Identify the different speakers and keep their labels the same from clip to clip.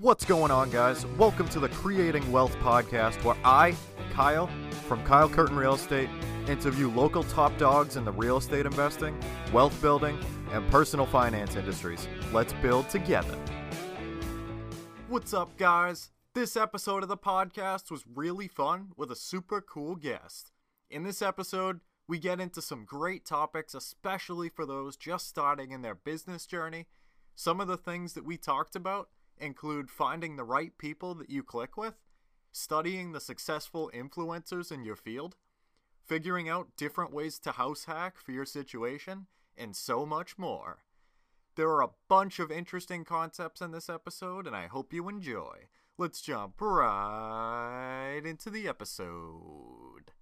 Speaker 1: What's going on, guys? Welcome to the Creating Wealth podcast, where I, Kyle, from Kyle Curtin Real Estate, interview local top dogs in the real estate investing, wealth building, and personal finance industries. Let's build together. What's up, guys? This episode of the podcast was really fun with a super cool guest. In this episode, we get into some great topics, especially for those just starting in their business journey. Some of the things that we talked about include finding the right people that you click with, studying the successful influencers in your field, figuring out different ways to house hack for your situation, and so much more. There are a bunch of interesting concepts in this episode, and I hope you enjoy. Let's jump right into the episode.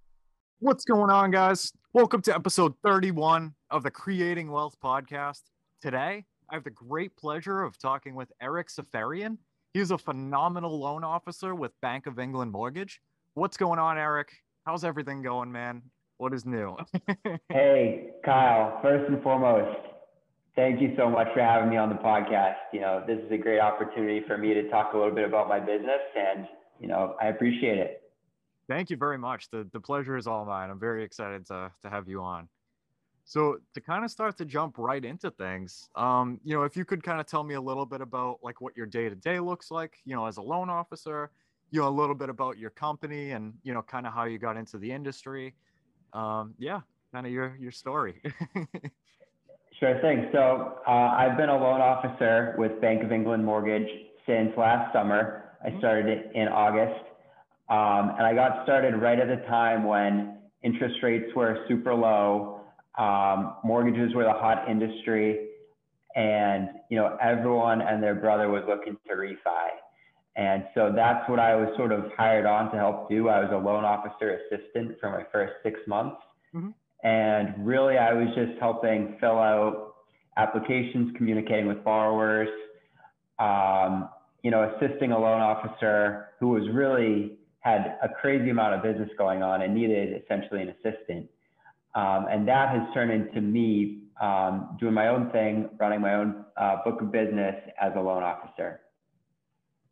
Speaker 1: What's going on, guys? Welcome to episode 31 of the Creating Wealth podcast. Today, I have the great pleasure of talking with Eric Seferian. He's a phenomenal loan officer with Bank of England Mortgage. What's going on, Eric? How's everything going, man? What is new?
Speaker 2: hey, Kyle, first and foremost, thank you so much for having me on the podcast. You know, this is a great opportunity for me to talk a little bit about my business and, you know, I appreciate it.
Speaker 1: Thank you very much. The, the pleasure is all mine. I'm very excited to, to have you on. So to kind of start to jump right into things, um, you know, if you could kind of tell me a little bit about like what your day to day looks like, you know, as a loan officer, you know, a little bit about your company and you know, kind of how you got into the industry. Um, yeah, kind of your your story.
Speaker 2: sure thing. So uh, I've been a loan officer with Bank of England Mortgage since last summer. I mm-hmm. started in August, um, and I got started right at the time when interest rates were super low um, mortgages were the hot industry, and you know everyone and their brother was looking to refi. And so that's what I was sort of hired on to help do. I was a loan officer assistant for my first six months. Mm-hmm. And really, I was just helping fill out applications, communicating with borrowers, um, you know, assisting a loan officer who was really had a crazy amount of business going on and needed essentially an assistant. Um, and that has turned into me um, doing my own thing, running my own uh, book of business as a loan officer.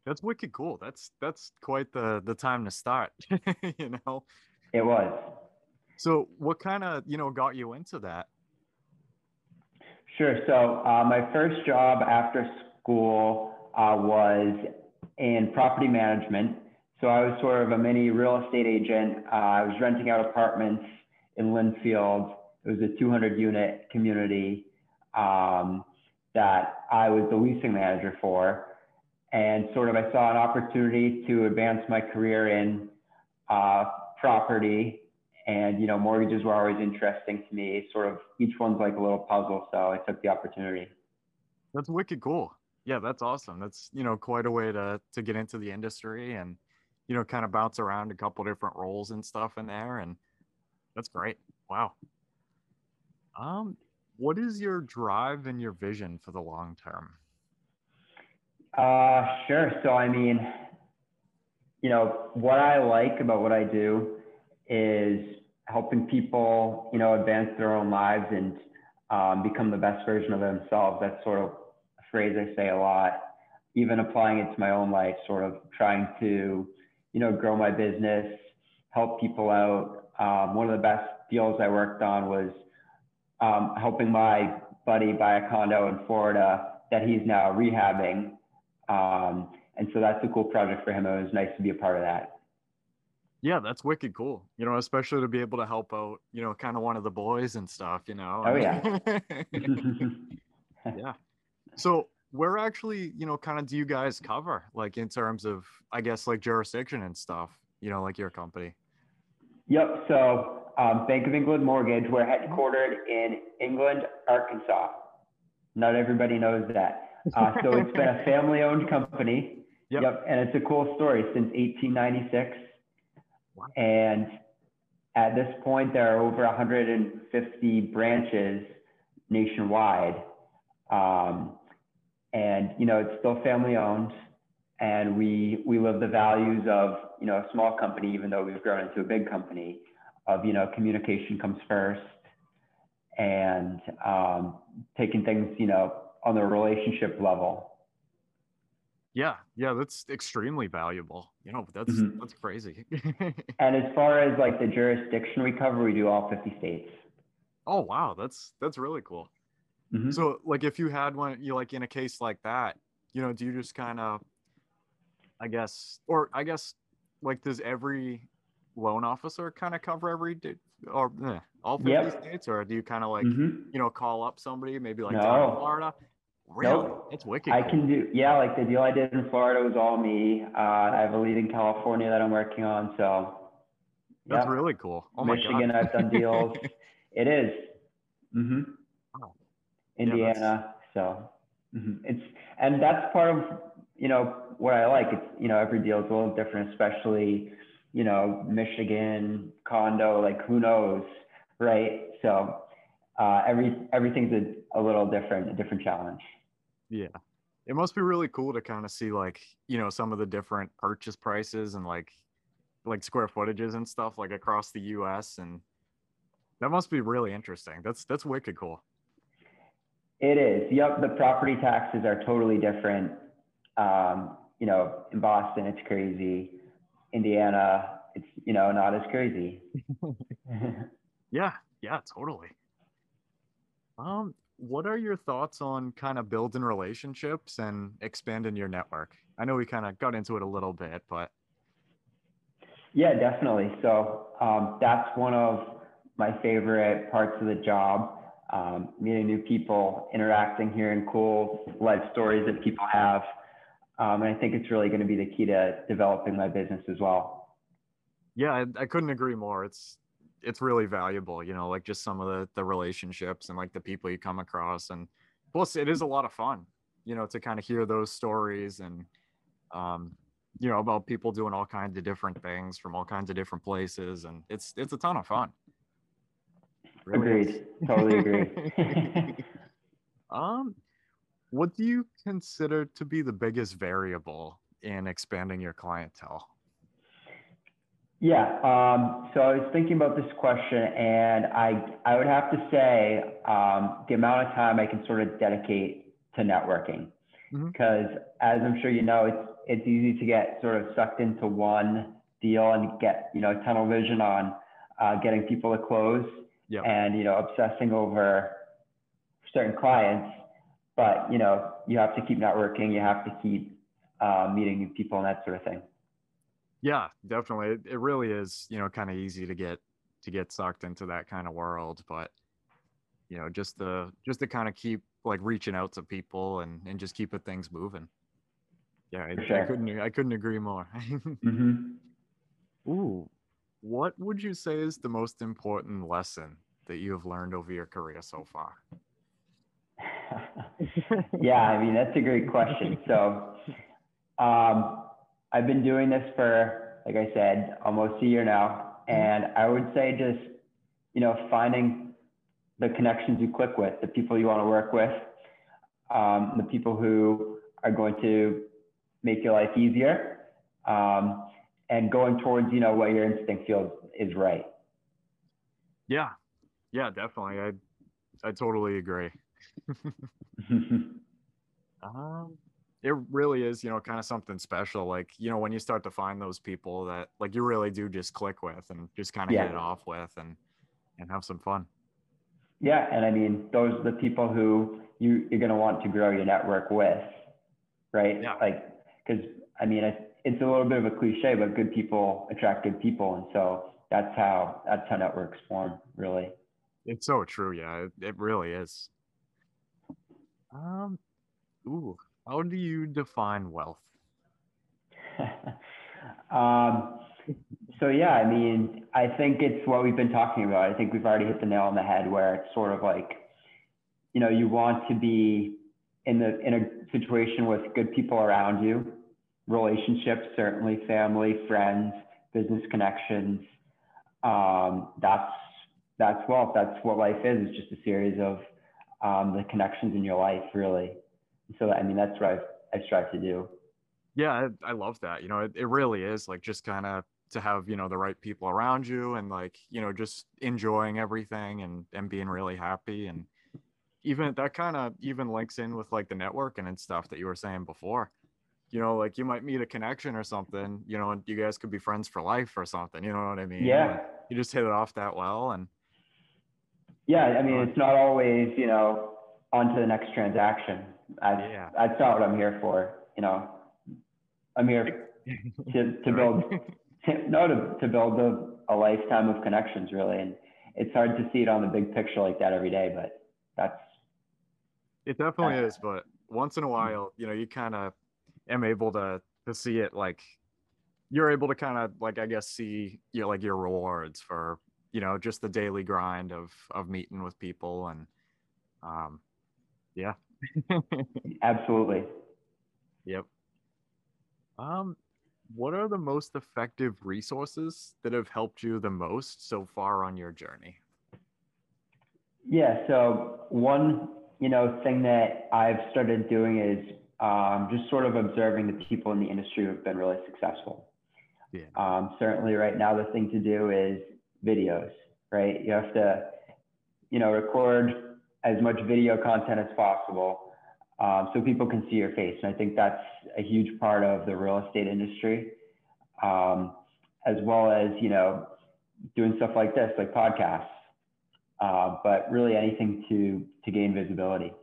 Speaker 1: That's wicked cool. That's that's quite the the time to start. you know,
Speaker 2: it was.
Speaker 1: So, what kind of you know got you into that?
Speaker 2: Sure. So, uh, my first job after school uh, was in property management. So, I was sort of a mini real estate agent. Uh, I was renting out apartments in Lynnfield. It was a 200 unit community um, that I was the leasing manager for. And sort of I saw an opportunity to advance my career in uh, property. And, you know, mortgages were always interesting to me. Sort of each one's like a little puzzle. So I took the opportunity.
Speaker 1: That's wicked cool. Yeah, that's awesome. That's, you know, quite a way to, to get into the industry and, you know, kind of bounce around a couple different roles and stuff in there. And, that's great. Wow. Um, what is your drive and your vision for the long term?
Speaker 2: Uh, sure. So, I mean, you know, what I like about what I do is helping people, you know, advance their own lives and um, become the best version of themselves. That's sort of a phrase I say a lot. Even applying it to my own life, sort of trying to, you know, grow my business, help people out, um, one of the best deals I worked on was um, helping my buddy buy a condo in Florida that he's now rehabbing. Um, and so that's a cool project for him. It was nice to be a part of that.
Speaker 1: Yeah, that's wicked cool. You know, especially to be able to help out, you know, kind of one of the boys and stuff, you know.
Speaker 2: Oh yeah.
Speaker 1: yeah. So where actually, you know, kind of do you guys cover like in terms of I guess like jurisdiction and stuff, you know, like your company?
Speaker 2: Yep. So um, Bank of England Mortgage, we're headquartered in England, Arkansas. Not everybody knows that. Uh, so it's been a family-owned company. Yep. yep. And it's a cool story since 1896. Wow. And at this point, there are over 150 branches nationwide. Um, and you know, it's still family-owned and we we live the values of you know a small company even though we've grown into a big company of you know communication comes first and um, taking things you know on the relationship level
Speaker 1: Yeah, yeah, that's extremely valuable. You know, that's
Speaker 2: Mhm.
Speaker 1: that's crazy.
Speaker 2: And as far as like the jurisdiction we cover, we do all 50 states.
Speaker 1: oh wow, that's that's really cool.
Speaker 2: Mhm.
Speaker 1: So like if you had one you like in a case like that, you know, do you just kind of I guess or I guess like does every loan officer kind of cover every or eh, all 50
Speaker 2: Yep.
Speaker 1: states or do you kind of like,
Speaker 2: Mhm.
Speaker 1: you know, call up somebody maybe like down in
Speaker 2: No.
Speaker 1: Florida? Really?
Speaker 2: Nope.
Speaker 1: That's wicked.
Speaker 2: I
Speaker 1: cool.
Speaker 2: can do, yeah, like the deal I did in Florida was all me. Uh, I have a lead in California that I'm working on, so.
Speaker 1: That's
Speaker 2: yep.
Speaker 1: really cool. Oh my
Speaker 2: Michigan. I've done deals. It is. hmm
Speaker 1: Wow.
Speaker 2: Indiana, so, mhm. it's, and that's part of, you know, what I like. It's, you know, every deal is a little different, especially, you know, Michigan, condo, like who knows, right? So, uh, every, everything's a, a little different, a different challenge.
Speaker 1: Yeah. It must be really cool to kind of see like, you know, some of the different purchase prices and like like square footages and stuff like across the US and that must be really interesting. That's that's wicked cool.
Speaker 2: It is. Yep. The property taxes are totally different. Um, you know, in Boston, it's crazy. Indiana, it's, you know, not as crazy.
Speaker 1: Yeah, yeah, totally. Um, what are your thoughts on kind of building relationships and expanding your network? I know we kind of got into it a little bit, but
Speaker 2: yeah, definitely. So um, that's one of my favorite parts of the job. Um, meeting new people, interacting, hearing cool life stories that people have. Um, and I think it's really going to be the key to developing my business as well.
Speaker 1: yeah, I, I couldn't agree more. It's it's really valuable, you know, like just some of the the relationships and like the people you come across and plus it is a lot of fun, you know, to kind of hear those stories and um you know about people doing all kinds of different things from all kinds of different places and it's it's a ton of fun. Really is.
Speaker 2: Totally agree.
Speaker 1: Um, what do you consider to be the biggest variable in expanding your clientele?
Speaker 2: Yeah. Um, so I was thinking about this question, and I I would have to say um, the amount of time I can sort of dedicate to networking, because as I'm sure you know, it's it's easy to get sort of sucked into one deal and get you know tunnel vision on uh, getting people to close,
Speaker 1: Yep.
Speaker 2: and you know obsessing over certain clients. But you know you have to keep networking, you have to keep uh, meeting new people and that sort of thing.
Speaker 1: Yeah, definitely. It, it really is, you know, kind of easy to get to get sucked into that kind of world, but you know, just to just to kind of keep like reaching out to people and and just keeping things moving. Yeah, I,
Speaker 2: For
Speaker 1: I couldn't I couldn't agree more.
Speaker 2: hmm
Speaker 1: Ooh, what would you say is the most important lesson that you have learned over your career so far?
Speaker 2: yeah, I mean, that's a great question. So, um, I've been doing this for, like I said, almost a year now. And I would say just, you know, finding the connections you click with, the people you want to work with, um, the people who are going to make your life easier, um, and going towards, you know, what your instinct feels is right.
Speaker 1: Yeah, yeah, definitely. I I totally agree. Um, it really is, you know, kind of something special. Like, you know, when you start to find those people that like you really do just click with and just kind of
Speaker 2: Yeah.
Speaker 1: it off with and and have some fun.
Speaker 2: Yeah, and I mean, those are the people who you, you're going to want to grow your network with, right?
Speaker 1: Yeah.
Speaker 2: Like, because I mean, it's, it's a little bit of a cliche, but good people attract good people, and so that's how that's how networks form, really.
Speaker 1: It's so true. Yeah, it, it really is. Um, ooh, how do you define wealth?
Speaker 2: um, so yeah, I mean, I think it's what we've been talking about. I think we've already hit the nail on the head, where it's sort of like, you know, you want to be in the in a situation with good people around you, relationships, certainly family, friends, business connections. Um, that's that's wealth. That's what life is. It's just a series of um, the connections in your life, really. So I mean, that's what I've, I strive to do.
Speaker 1: Yeah, I, I love that. You know, it, it really is like just kind of to have, you know, the right people around you and like, you know, just enjoying everything and and being really happy and even that kind of even links in with like the networking and stuff that you were saying before. you know, like you might meet a connection or something, you know, and you guys could be friends for life or something. You know what I mean?
Speaker 2: Yeah.
Speaker 1: You just hit it off that well, and
Speaker 2: Yeah, I mean, uh-huh. it's not always, you know, on to the next transaction. That's,
Speaker 1: Yeah.
Speaker 2: that's not what I'm here for. You know, I'm here to, to build, no, to, to build a, a lifetime of connections, really. And it's hard to see it on the big picture like that every day, but that's,
Speaker 1: It definitely is, but once in a while, you know, you kind of am able to to see it like you're able to kind of like I guess see you know, like your rewards for you know just the daily grind of of meeting with people and um yeah
Speaker 2: absolutely.
Speaker 1: yep um what are the most effective resources that have helped you the most so far on your journey
Speaker 2: Yeah. So one, you know, thing that I've started doing is um, just sort of observing the people in the industry who have been really successful.
Speaker 1: Yeah.
Speaker 2: Um, certainly, right now, the thing to do is videos. Right. You have to, you know, record as much video content as possible um, so people can see your face. And I think that's a huge part of the real estate industry, um, as well as you know, doing stuff like this, like podcasts uh, but really anything to to gain visibility.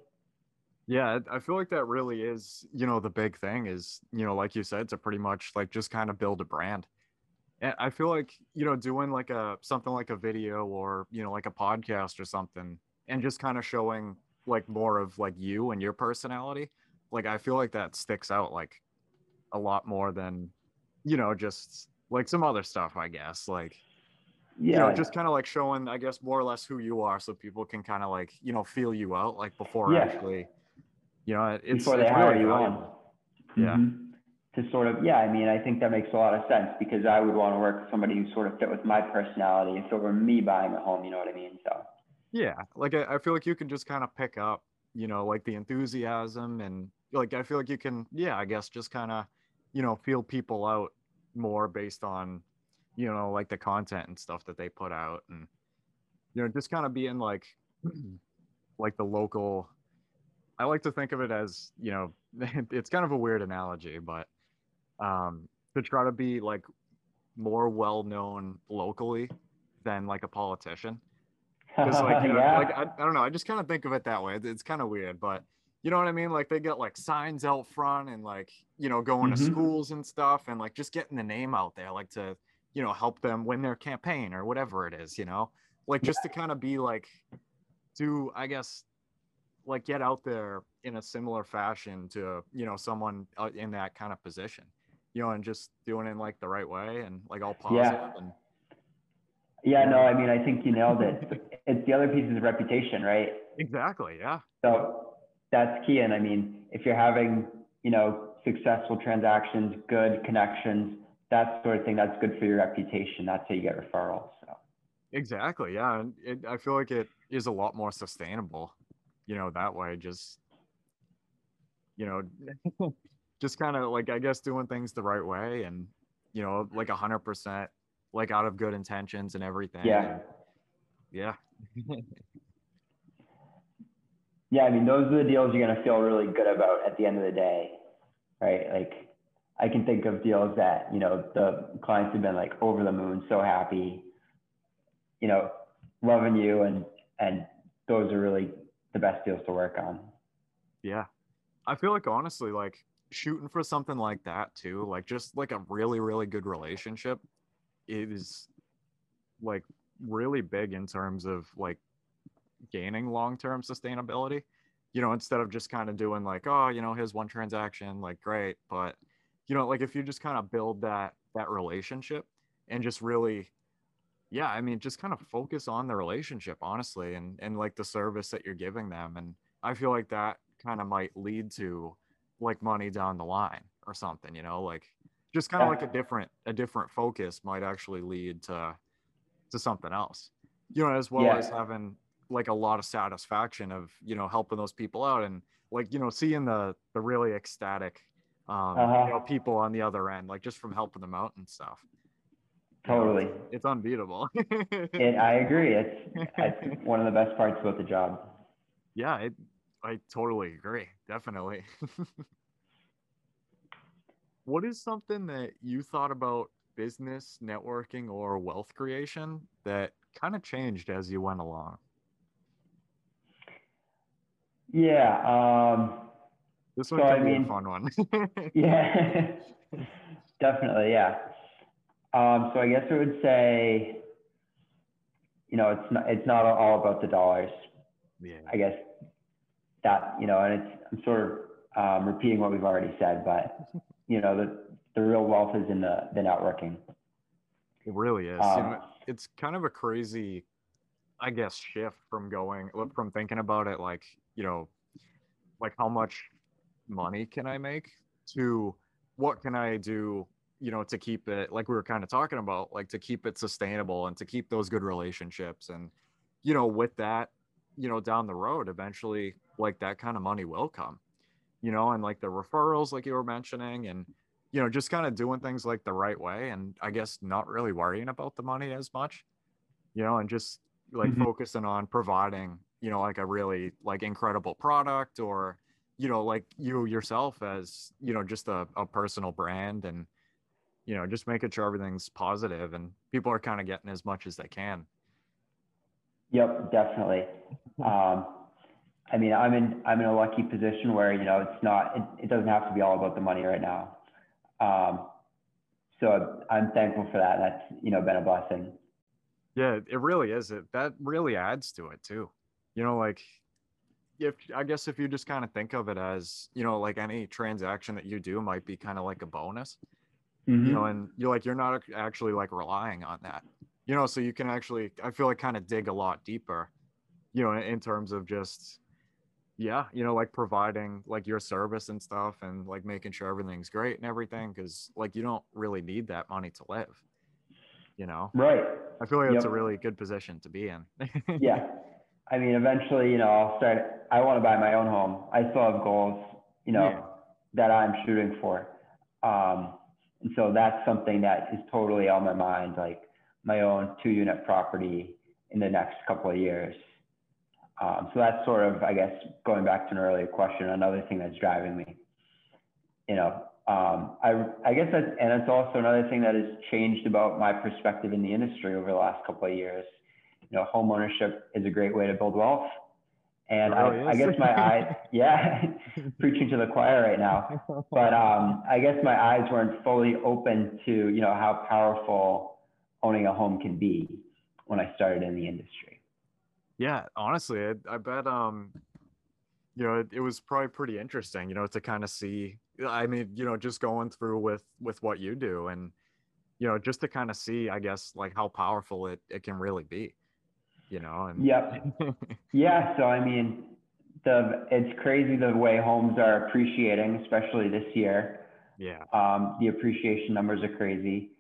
Speaker 1: Yeah, I I feel like that really is, you know, the big thing is, you know, like you said, to pretty much like just kind of build a brand. And I feel like, you know, doing like a something like a video or, you know, like a podcast or something and just kind of showing like more of like you and your personality, like I feel like that sticks out like a lot more than, you know, just like some other stuff, I guess. Like,
Speaker 2: Yeah,
Speaker 1: you know, just kind of like showing, I guess, more or less who you are, so people can kind of like, you know, feel you out, like before
Speaker 2: Yeah.
Speaker 1: actually, you know, it's
Speaker 2: before they
Speaker 1: it's
Speaker 2: hire
Speaker 1: really
Speaker 2: you on.
Speaker 1: Yeah.
Speaker 2: Mhm. To sort of, yeah, I mean, I think that makes a lot of sense because I would want to work with somebody who sort of fit with my personality if it were me buying a home, you know what I mean? So,
Speaker 1: Yeah, like I, I feel like you can just kind of pick up, you know, like the enthusiasm and like I feel like you can, yeah, I guess just kind of, you know, feel people out more based on, you know, like the content and stuff that they put out and you know, just kind of being like like the local I like to think of it as, you know, it's kind of a weird analogy, but um to try to be like more well known locally than like a politician. Because like you know
Speaker 2: yeah,
Speaker 1: like I, I don't know i just kind of think of it that way. It's kind of weird but you know what i mean? Like they get like signs out front and like you know going to
Speaker 2: Mhm.
Speaker 1: schools and stuff and like just getting the name out there like to you know help them win their campaign or whatever it is you know? Like just to kind of be like to i guess like get out there in a similar fashion to you know someone uh, in that kind of position you know and just doing it in like the right way and like all positive
Speaker 2: Yeah.
Speaker 1: and
Speaker 2: yeah, no, I mean, I think you nailed it. it's the other piece is reputation, right?
Speaker 1: exactly yeah
Speaker 2: So that's key. And I mean, if you're having, you know, successful transactions, good connections, that sort of thing, that's good for your reputation. That's how you get referrals. So.
Speaker 1: Exactly. Yeah. And it, I feel like it is a lot more sustainable, you know, that way. Just, you know, just kind of like, I guess, doing things the right way and, you know, like a hundred percent, like out of good intentions and everything.
Speaker 2: Yeah.
Speaker 1: yeah.
Speaker 2: Yeah, I mean, those are the deals you're going to feel really good about at the end of the day, right? Like, I can think of deals that, you know, the clients have been like over the moon, so happy, you know, loving you. And, and those are really the best deals to work on.
Speaker 1: Yeah. I feel like honestly, like shooting for something like that too, like just like a really, really good relationship is like really big in terms of like gaining long-term sustainability. You know, instead of just kind of doing like, oh, you know, here's one transaction, like great. But you know, like if you just kind of build that that relationship and just really yeah, I mean, just kind of focus on the relationship, honestly, and and like the service that you're giving them. And I feel like that kind of might lead to like money down the line or something, you know, like just kind of like a different a different focus might actually lead to to something else. You know, as well
Speaker 2: Yeah.
Speaker 1: as having like a lot of satisfaction of, you know, helping those people out and like, you know, seeing the the really ecstatic um
Speaker 2: Uh-huh.
Speaker 1: you know people on the other end, like just from helping them out and stuff. You know,
Speaker 2: Totally.
Speaker 1: it's, it's unbeatable.
Speaker 2: It, I agree. It's, it's one of the best parts about the job.
Speaker 1: yeah, it, I totally agree. Definitely. what is something that you thought about business networking or wealth creation that kind of changed as you went along
Speaker 2: yeah um
Speaker 1: this one so, I be mean, a fun one
Speaker 2: yeah definitely yeah um so i guess i would say you know it's not it's not all about the dollars yeah i guess that you know and it's i'm sort of um, repeating what we've already said but you know the the real wealth is in the the networking.
Speaker 1: It really is. Um, you know, it's kind of a crazy, I guess, shift from going from thinking about it like you know, like how much money can I make to what can I do you know to keep it like we were kind of talking about like to keep it sustainable and to keep those good relationships and you know with that you know down the road eventually like that kind of money will come you know and like the referrals like you were mentioning and you know, just kind of doing things like the right way and I guess not really worrying about the money as much, you know, and just like mm-hmm. focusing on providing, you know, like a really like incredible product or, you know, like you yourself as, you know, just a, a personal brand and, you know, just making sure everything's positive and people are kind of getting as much as they can.
Speaker 2: Yep, definitely. Um, I mean, I'm in I'm in a lucky position where you know it's not it, it doesn't have to be all about the money right now. Um, so I'm thankful for that. That's you know been a blessing.
Speaker 1: Yeah, it really is. It that really adds to it too. You know, like if I guess if you just kind of think of it as you know like any transaction that you do might be kind of like a bonus. Mm-hmm. You know, and you're like you're not actually like relying on that. You know, so you can actually I feel like kind of dig a lot deeper. You know, in terms of just yeah you know like providing like your service and stuff and like making sure everything's great and everything because like you don't really need that money to live you know?
Speaker 2: Right.
Speaker 1: I feel like yep. it's a really good position to be in.
Speaker 2: Yeah. I mean eventually you know i'll start i want to buy my own home. I still have goals you know yeah. that i'm shooting for. Um and so that's something that is totally on my mind like my own two unit property in the next couple of years um, so that's sort of, I guess, going back to an earlier question, another thing that's driving me. You know, um, I, I guess that, and it's also another thing that has changed about my perspective in the industry over the last couple of years. You know, home ownership is a great way to build wealth. And I, I, guess my eyes, yeah, preaching to the choir right now. But um, I guess my eyes weren't fully open to, you know, how powerful owning a home can be when I started in the industry.
Speaker 1: Yeah, honestly, I, I bet um you know it, it, was probably pretty interesting, you know, to kind of see I mean, you know, just going through with with what you do and you know, just to kind of see, I guess, like how powerful it it can really be. You know, and
Speaker 2: Yep. yeah, so I mean, the it's crazy the way homes are appreciating, especially this year.
Speaker 1: Yeah.
Speaker 2: Um, the appreciation numbers are crazy.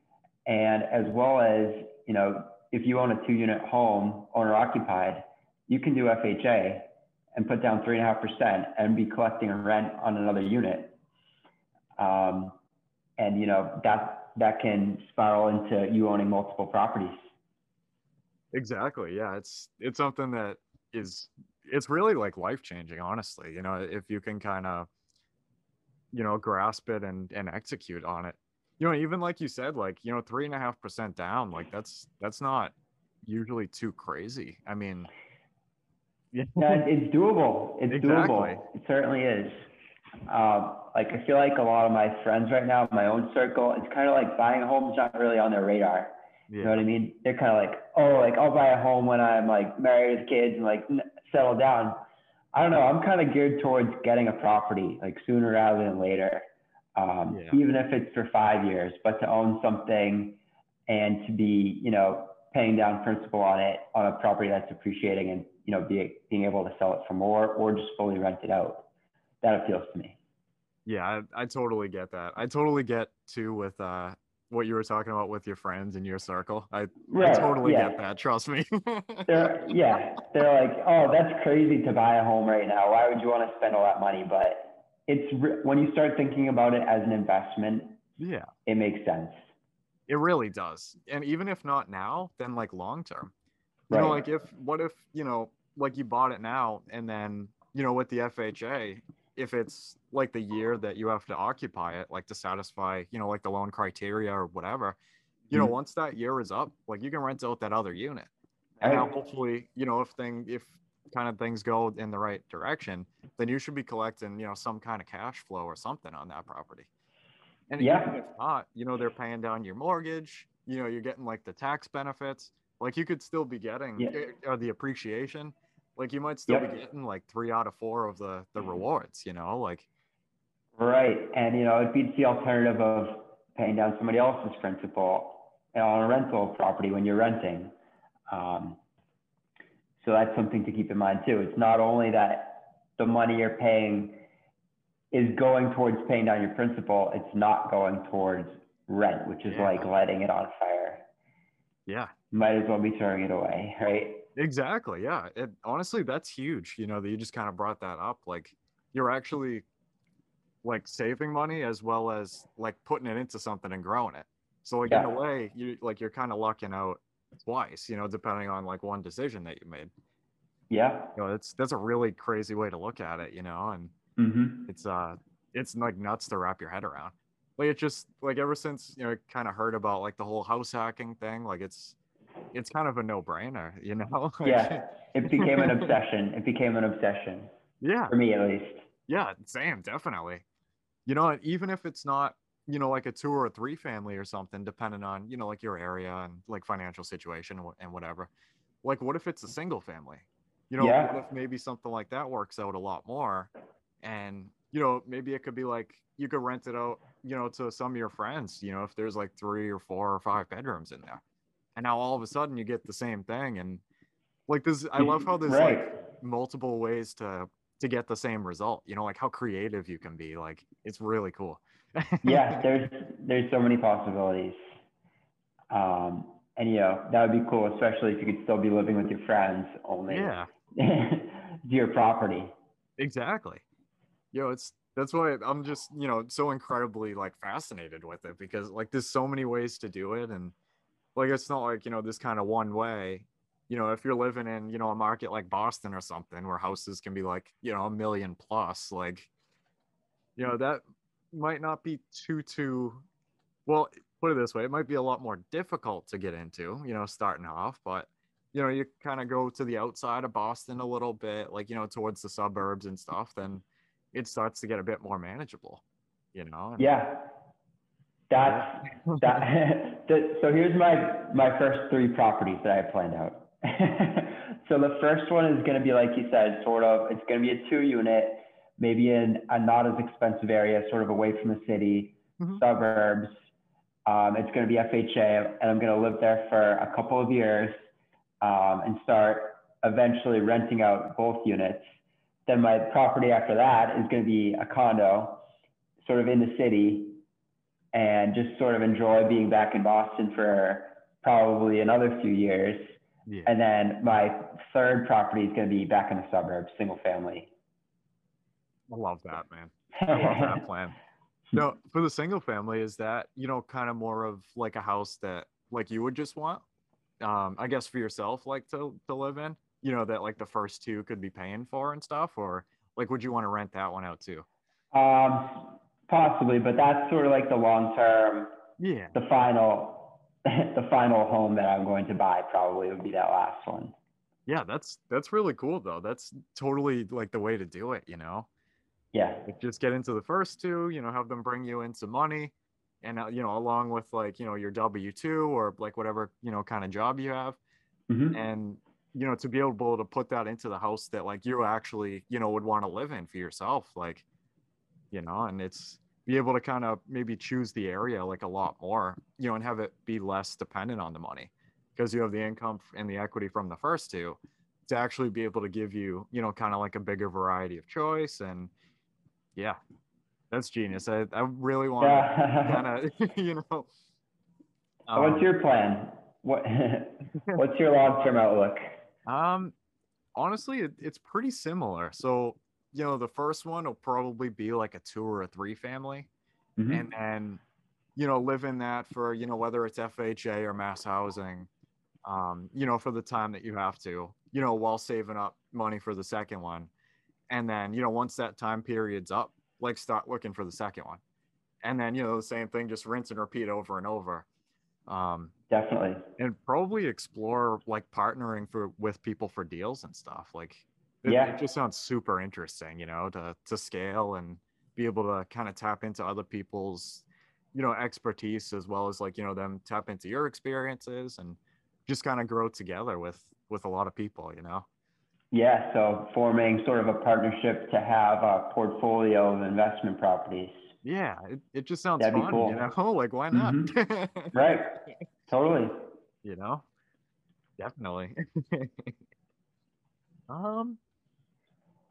Speaker 2: And as well as, you know, if you own a two unit home, owner occupied, you can do FHA and put down three and be collecting a rent on another unit. Um, and you know that that can spiral into you owning multiple properties.
Speaker 1: Exactly. Yeah, it's it's something that is it's really like life changing. Honestly, you know, if you can kind of you know grasp it and and execute on it you know even like you said like you know three and a half percent down like that's that's not usually too crazy. I mean
Speaker 2: yeah, it's doable. It's exactly. doable. It certainly is. Um, like i feel like a lot of my friends right now my own circle it's kind of like buying a home is not really on their radar. Yeah. you know what i mean? They're kind of like oh like i'll buy a home when i'm like married with kids and like settle down. I don't know i'm kind of geared towards getting a property like sooner rather than later um, yeah. even if it's for five years, but to own something and to be, you know, paying down principal on it on a property that's appreciating and, you know, be, being able to sell it for more or just fully rent it out. That appeals to me.
Speaker 1: Yeah, I, I totally get that. I totally get too with uh, what you were talking about with your friends in your circle. I, right, I totally yeah. get that. Trust me.
Speaker 2: they're, yeah, they're like, oh, that's crazy to buy a home right now. Why would you want to spend all that money? But it's when you start thinking about it as an investment
Speaker 1: yeah
Speaker 2: it makes sense
Speaker 1: it really does and even if not now then like long term you right. know like if what if you know like you bought it now and then you know with the fha if it's like the year that you have to occupy it, like to satisfy, you know, like the loan criteria or whatever, you know,
Speaker 2: Mhm.
Speaker 1: once that year is up, like you can rent out that other unit. And now hopefully, you know, if thing if kind of things go in the right direction, then you should be collecting, you know, some kind of cash flow or something on that property. And
Speaker 2: Yeah.
Speaker 1: if not, you know, they're paying down your mortgage, you know, you're getting like the tax benefits. Like you could still be getting
Speaker 2: Yeah.
Speaker 1: eh, or the appreciation. Like you might still
Speaker 2: Yep.
Speaker 1: be getting like three out of four of the the rewards, you know, like
Speaker 2: Right. And, you know, it beats the alternative of paying down somebody else's principal on a rental property when you're renting. Um, so that's something to keep in mind too. It's not only that the money you're paying is going towards paying down your principal, it's not going towards rent, which is
Speaker 1: Yeah.
Speaker 2: like lighting it on fire.
Speaker 1: yeah,
Speaker 2: Might as well be throwing it away, right?
Speaker 1: Exactly. Yeah. It honestly, that's huge. You know, that you just kind of brought that up. Like, you're actually like saving money as well as like putting it into something and growing it. So, like, in a way, you like you're kind of lucking out twice. You know, depending on like one decision that you made.
Speaker 2: Yeah.
Speaker 1: You know, that's that's a really crazy way to look at it. You know, and
Speaker 2: Mm-hmm.
Speaker 1: it's uh, it's like nuts to wrap your head around. Like, it just like ever since you know, kind of heard about like the whole house hacking thing. Like, it's it's kind of a no brainer. You know.
Speaker 2: Yeah. It became an obsession. It became an obsession
Speaker 1: Yeah.
Speaker 2: for me at least.
Speaker 1: Yeah, same, definitely. You know, even if it's not, you know, like a two or a three family or something, depending on, you know, like your area and like financial situation and whatever. Like, what if it's a single family? You know,
Speaker 2: Yeah.
Speaker 1: what if maybe something like that works out a lot more? And, you know, maybe it could be like you could rent it out, you know, to some of your friends, you know, if there's like three or four or five bedrooms in there. And now all of a sudden you get the same thing. And like this, I love how there's like, multiple ways to to get the same result you know like how creative you can be like it's really cool
Speaker 2: yeah, there's there's so many possibilities. Um, and you know that would be cool, especially if you could still be living with your friends only
Speaker 1: yeah
Speaker 2: your property.
Speaker 1: exactly yo it's that's why i'm just you know so incredibly like fascinated with it because like there's so many ways to do it and like it's not like you know this kind of one way you know if you're living in you know a market like boston or something where houses can be like you know a million plus like you know that might not be too too well put it this way it might be a lot more difficult to get into you know starting off but you know you kind of go to the outside of boston a little bit like you know towards the suburbs and stuff then it starts to get a bit more manageable you know
Speaker 2: Yeah, that's that. the, so here's my my first three properties that I have planned out. so the first one is going to be like you said, sort of. It's going to be a two unit, maybe in a not as expensive area, sort of away from the city,
Speaker 1: Mhm.
Speaker 2: suburbs. Um, it's going to be FHA, and I'm going to live there for a couple of years um, and start eventually renting out both units. Then my property after that is going to be a condo, sort of in the city, and just sort of enjoy being back in Boston for probably another few years.
Speaker 1: yeah
Speaker 2: And then my third property is going to be back in the suburbs, single family.
Speaker 1: I love that man. I love that plan. No for the single family is that you know kind of more of like a house that like you would just want? Um i guess for yourself like to to live in you know that like the first two could be paying for and stuff or like would you want to rent that one out too?
Speaker 2: Um, possibly, but that's sort of like the long term,
Speaker 1: yeah.
Speaker 2: the final, the final home that I'm going to buy probably would be that last one.
Speaker 1: yeah that's that's really cool though. That's totally like the way to do it you know
Speaker 2: Yeah.
Speaker 1: like just get into the first two you know have them bring you in some money and uh, you know along with like you know your w2 or like whatever you know kind of job you have.
Speaker 2: Hmm
Speaker 1: and you know to be able to put that into the house that like you actually you know would want to live in for yourself like you know and it's be able to kind of maybe choose the area like a lot more you know and have it be less dependent on the money. Because you have the income and the equity from the first two to actually be able to give you you know kind of like a bigger variety of choice and yeah that's genius i, I really want to kind of you know
Speaker 2: What's
Speaker 1: um,
Speaker 2: your plan? What, what's your long term outlook?
Speaker 1: Um, honestly, it, it's pretty similar. So, you know, the first one will probably be like a two or a three family,
Speaker 2: Mhm.
Speaker 1: and then, you know, live in that for you know whether it's FHA or mass housing, um, you know, for the time that you have to, you know, while saving up money for the second one, and then you know once that time period's up like start looking for the second one and then you know the same thing just rinse and repeat over and over um
Speaker 2: Definitely.
Speaker 1: and probably explore like partnering for with people for deals and stuff like it,
Speaker 2: Yeah.
Speaker 1: it just sounds super interesting you know to to scale and be able to kind of tap into other people's you know expertise as well as like you know them tap into your experiences and just kind of grow together with with a lot of people you know
Speaker 2: Yeah, so forming sort of a partnership to have a portfolio of investment properties.
Speaker 1: yeah it, it just sounds
Speaker 2: That'd
Speaker 1: fun
Speaker 2: cool.
Speaker 1: you know like why not
Speaker 2: Right. Totally.
Speaker 1: you know definitely um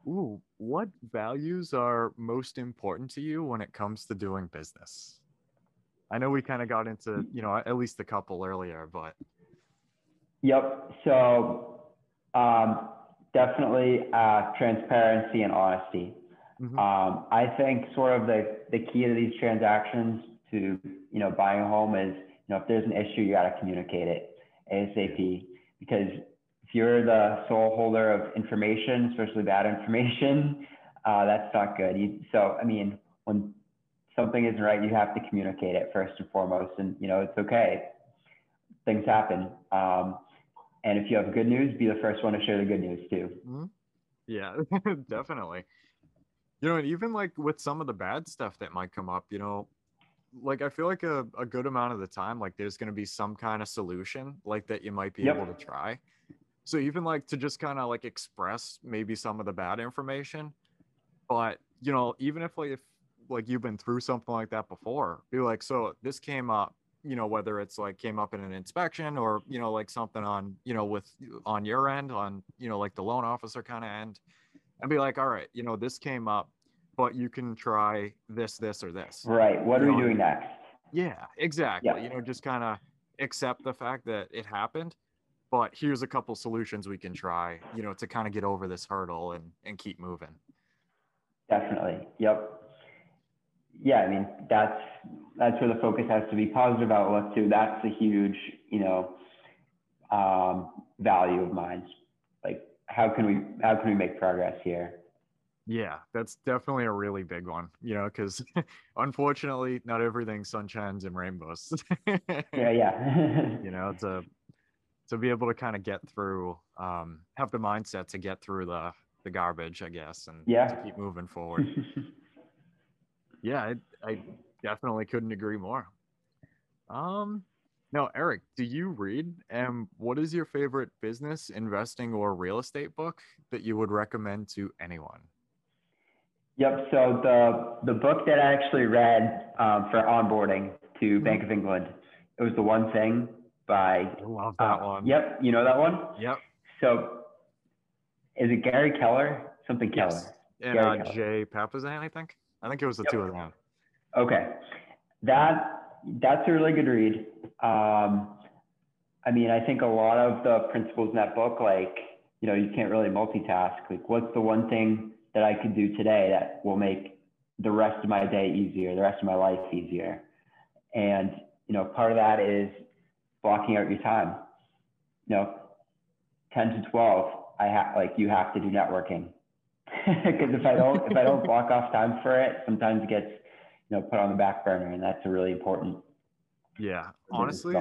Speaker 1: ooh what values are most important to you when it comes to doing business i know we kind of got into you know at least a couple earlier but
Speaker 2: Yep. So um, definitely uh, transparency and honesty.
Speaker 1: Mhm.
Speaker 2: Um, I think sort of the, the key to these transactions to, you know, buying a home is, you know, if there's an issue, you got to communicate it ASAP. Because if you're the sole holder of information, especially bad information, uh, that's not good. You, so, I mean, when something isn't right, you have to communicate it first and foremost. And, you know, it's okay. Things happen. Um, and if you have good news, be the first one to share the good news too.
Speaker 1: Mhm. Yeah, definitely. You know, and even like with some of the bad stuff that might come up, you know, like I feel like a, a good amount of the time, like there's going to be some kind of solution like that you might be
Speaker 2: Yep.
Speaker 1: able to try. So even like to just kind of like express maybe some of the bad information, but you know, even if like if like you've been through something like that before, be like, so this came up, you know, whether it's like came up in an inspection or you know like something on you know with on your end on you know like the loan officer kind of end, and be like, all right, you know, this came up, but you can try this, this, or this.
Speaker 2: Right. What are
Speaker 1: You
Speaker 2: we
Speaker 1: know,
Speaker 2: doing next?
Speaker 1: Yeah, exactly.
Speaker 2: Yeah.
Speaker 1: You know, just kind of accept the fact that it happened, but here's a couple solutions we can try, you know, to kind of get over this hurdle and and keep moving.
Speaker 2: Definitely. Yep. Yeah, I mean that's that's where the focus has to be. Positive outlook too. That's a huge, you know, um, value of mine. Like how can we how can we make progress here?
Speaker 1: Yeah, that's definitely a really big one, you know, because unfortunately, not everything's sunshines and rainbows.
Speaker 2: Yeah, yeah.
Speaker 1: you know, to to be able to kind of get through, um, have the mindset to get through the the garbage, I guess, and
Speaker 2: Yeah.
Speaker 1: to keep moving forward. yeah, I, I definitely couldn't agree more. Um, now, Eric, do you read? And what is your favorite business, investing, or real estate book that you would recommend to anyone?
Speaker 2: Yep. So the the book that I actually read um, for onboarding to Bank of England, it was the one thing by.
Speaker 1: I love that
Speaker 2: uh,
Speaker 1: one.
Speaker 2: Yep. You know that one.
Speaker 1: Yep.
Speaker 2: So is it Gary Keller? Something Keller.
Speaker 1: Yes. And uh,
Speaker 2: Keller.
Speaker 1: Jay Papasan, I think. I think it was the
Speaker 2: Yep.
Speaker 1: two of them.
Speaker 2: Okay, that that's a really good read. Um, I mean, I think a lot of the principles in that book, like you know, you can't really multitask. Like, what's the one thing that I could do today that will make the rest of my day easier, the rest of my life easier? And you know, part of that is blocking out your time. You know, ten to twelve, I have like you have to do networking. Because if I don't, if I don't block off time for it, sometimes it gets you know, put on the back burner, and that's a really important
Speaker 1: Yeah. Honestly,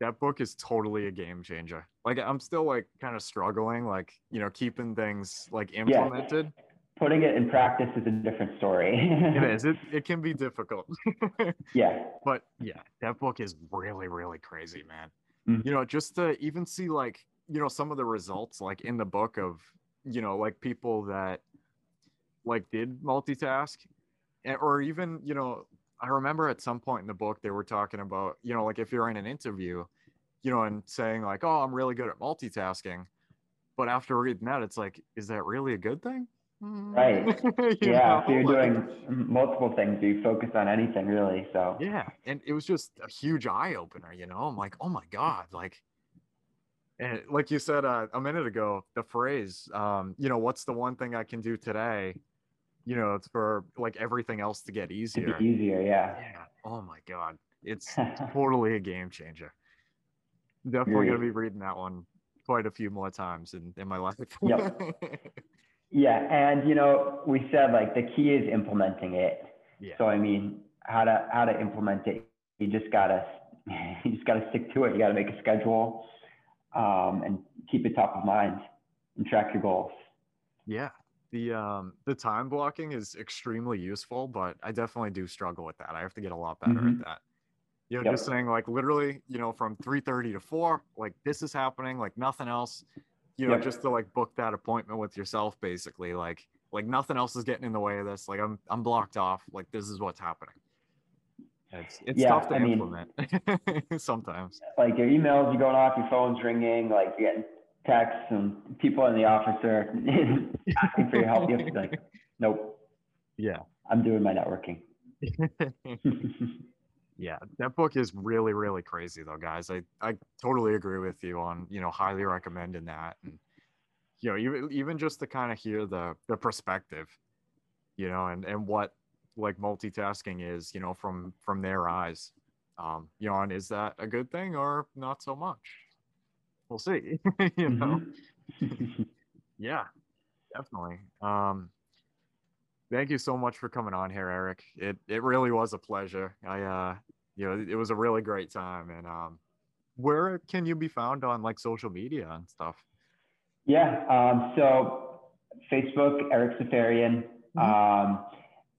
Speaker 1: that book is totally a game changer. Like I'm still like kind of struggling, like, you know, keeping things like implemented.
Speaker 2: Putting it in practice is a different story.
Speaker 1: It is. It it can be difficult.
Speaker 2: yeah,
Speaker 1: but yeah, that book is really, really crazy, man.
Speaker 2: Mhm.
Speaker 1: You know, just to even see like, you know, some of the results like in the book of, you know, like people that like did multitask or even, you know, I remember at some point in the book they were talking about, you know, like if you're in an interview, you know, and saying like, "Oh, I'm really good at multitasking," but after reading that, it's like, is that really a good thing? Mm-hmm.
Speaker 2: Right.
Speaker 1: You
Speaker 2: yeah. So
Speaker 1: know,
Speaker 2: you're
Speaker 1: like-
Speaker 2: doing multiple things. You focus on anything really. So
Speaker 1: yeah and it was just a huge eye opener you know i'm like oh my god like and like you said uh, a minute ago the phrase um you know what's the one thing i can do today you know it's for like everything else to get easier
Speaker 2: easier. Yeah.
Speaker 1: yeah oh my god it's totally a game changer definitely gonna be reading that one quite a few more times in, in my life
Speaker 2: Yep. Yeah, and you know, we said like the key is implementing it.
Speaker 1: Yeah.
Speaker 2: So I mean, how to how to implement it? You just gotta you just gotta stick to it. You gotta make a schedule, um, and keep it top of mind and track your goals.
Speaker 1: Yeah. The um the time blocking is extremely useful, but I definitely do struggle with that. I have to get a lot better
Speaker 2: Mhm.
Speaker 1: at that. You know,
Speaker 2: Yep.
Speaker 1: just saying like literally, you know, from 3:30 to 4, like this is happening, like nothing else. You know,
Speaker 2: Yep.
Speaker 1: just to like book that appointment with yourself basically, like like nothing else is getting in the way of this. Like I'm I'm blocked off. Like this is what's happening. It's it's
Speaker 2: Yeah,
Speaker 1: tough to
Speaker 2: I mean-
Speaker 1: implement sometimes.
Speaker 2: Like your emails, you're going off, your phone's ringing, like you're getting texts, and people in the office are asking for your help. You have to be like, nope,
Speaker 1: Yeah.
Speaker 2: I'm doing my networking.
Speaker 1: Yeah, that book is really, really crazy though, guys. I, I totally agree with you on, you know, highly recommending that. And, you know, even even just to kind of hear the the perspective, you know, and and what like multitasking is, you know, from from their eyes. Um, you know, and is that a good thing or not so much? We'll see. you know.
Speaker 2: Mhm.
Speaker 1: Yeah, definitely. Um, thank you so much for coming on here, Eric. It it really was a pleasure. I uh, you know, it was a really great time. And um, where can you be found on like social media and stuff?
Speaker 2: Yeah. Um, so Facebook, Eric Seferian. Um,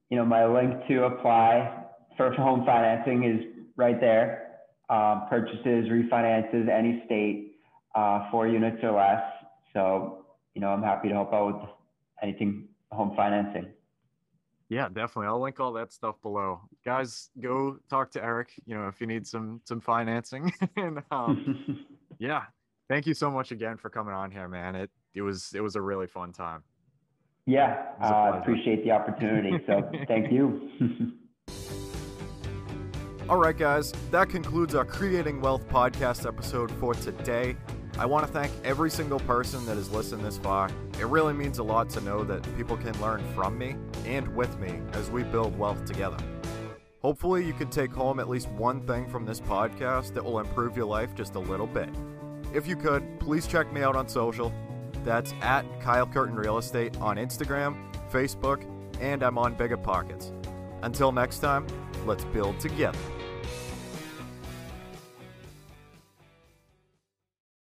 Speaker 2: you know, my link to apply for home financing is right there. Um, purchases, refinances, any state, uh, four units or less. So, you know, I'm happy to help out with anything home financing.
Speaker 1: Yeah, definitely. I'll link all that stuff below. Guys, go talk to Eric. You know, if you need some some financing. and um, yeah, thank you so much again for coming on here, man. It it was it was a really fun time.
Speaker 2: Yeah,
Speaker 1: I
Speaker 2: uh, appreciate the opportunity. So thank you.
Speaker 1: All right, guys, that concludes our Creating Wealth podcast episode for today. I want to thank every single person that has listened this far. It really means a lot to know that people can learn from me and with me as we build wealth together. Hopefully, you can take home at least one thing from this podcast that will improve your life just a little bit. If you could, please check me out on social. That's at Kyle Curtin Real Estate on Instagram, Facebook, and I'm on Bigger Pockets. Until next time, let's build together.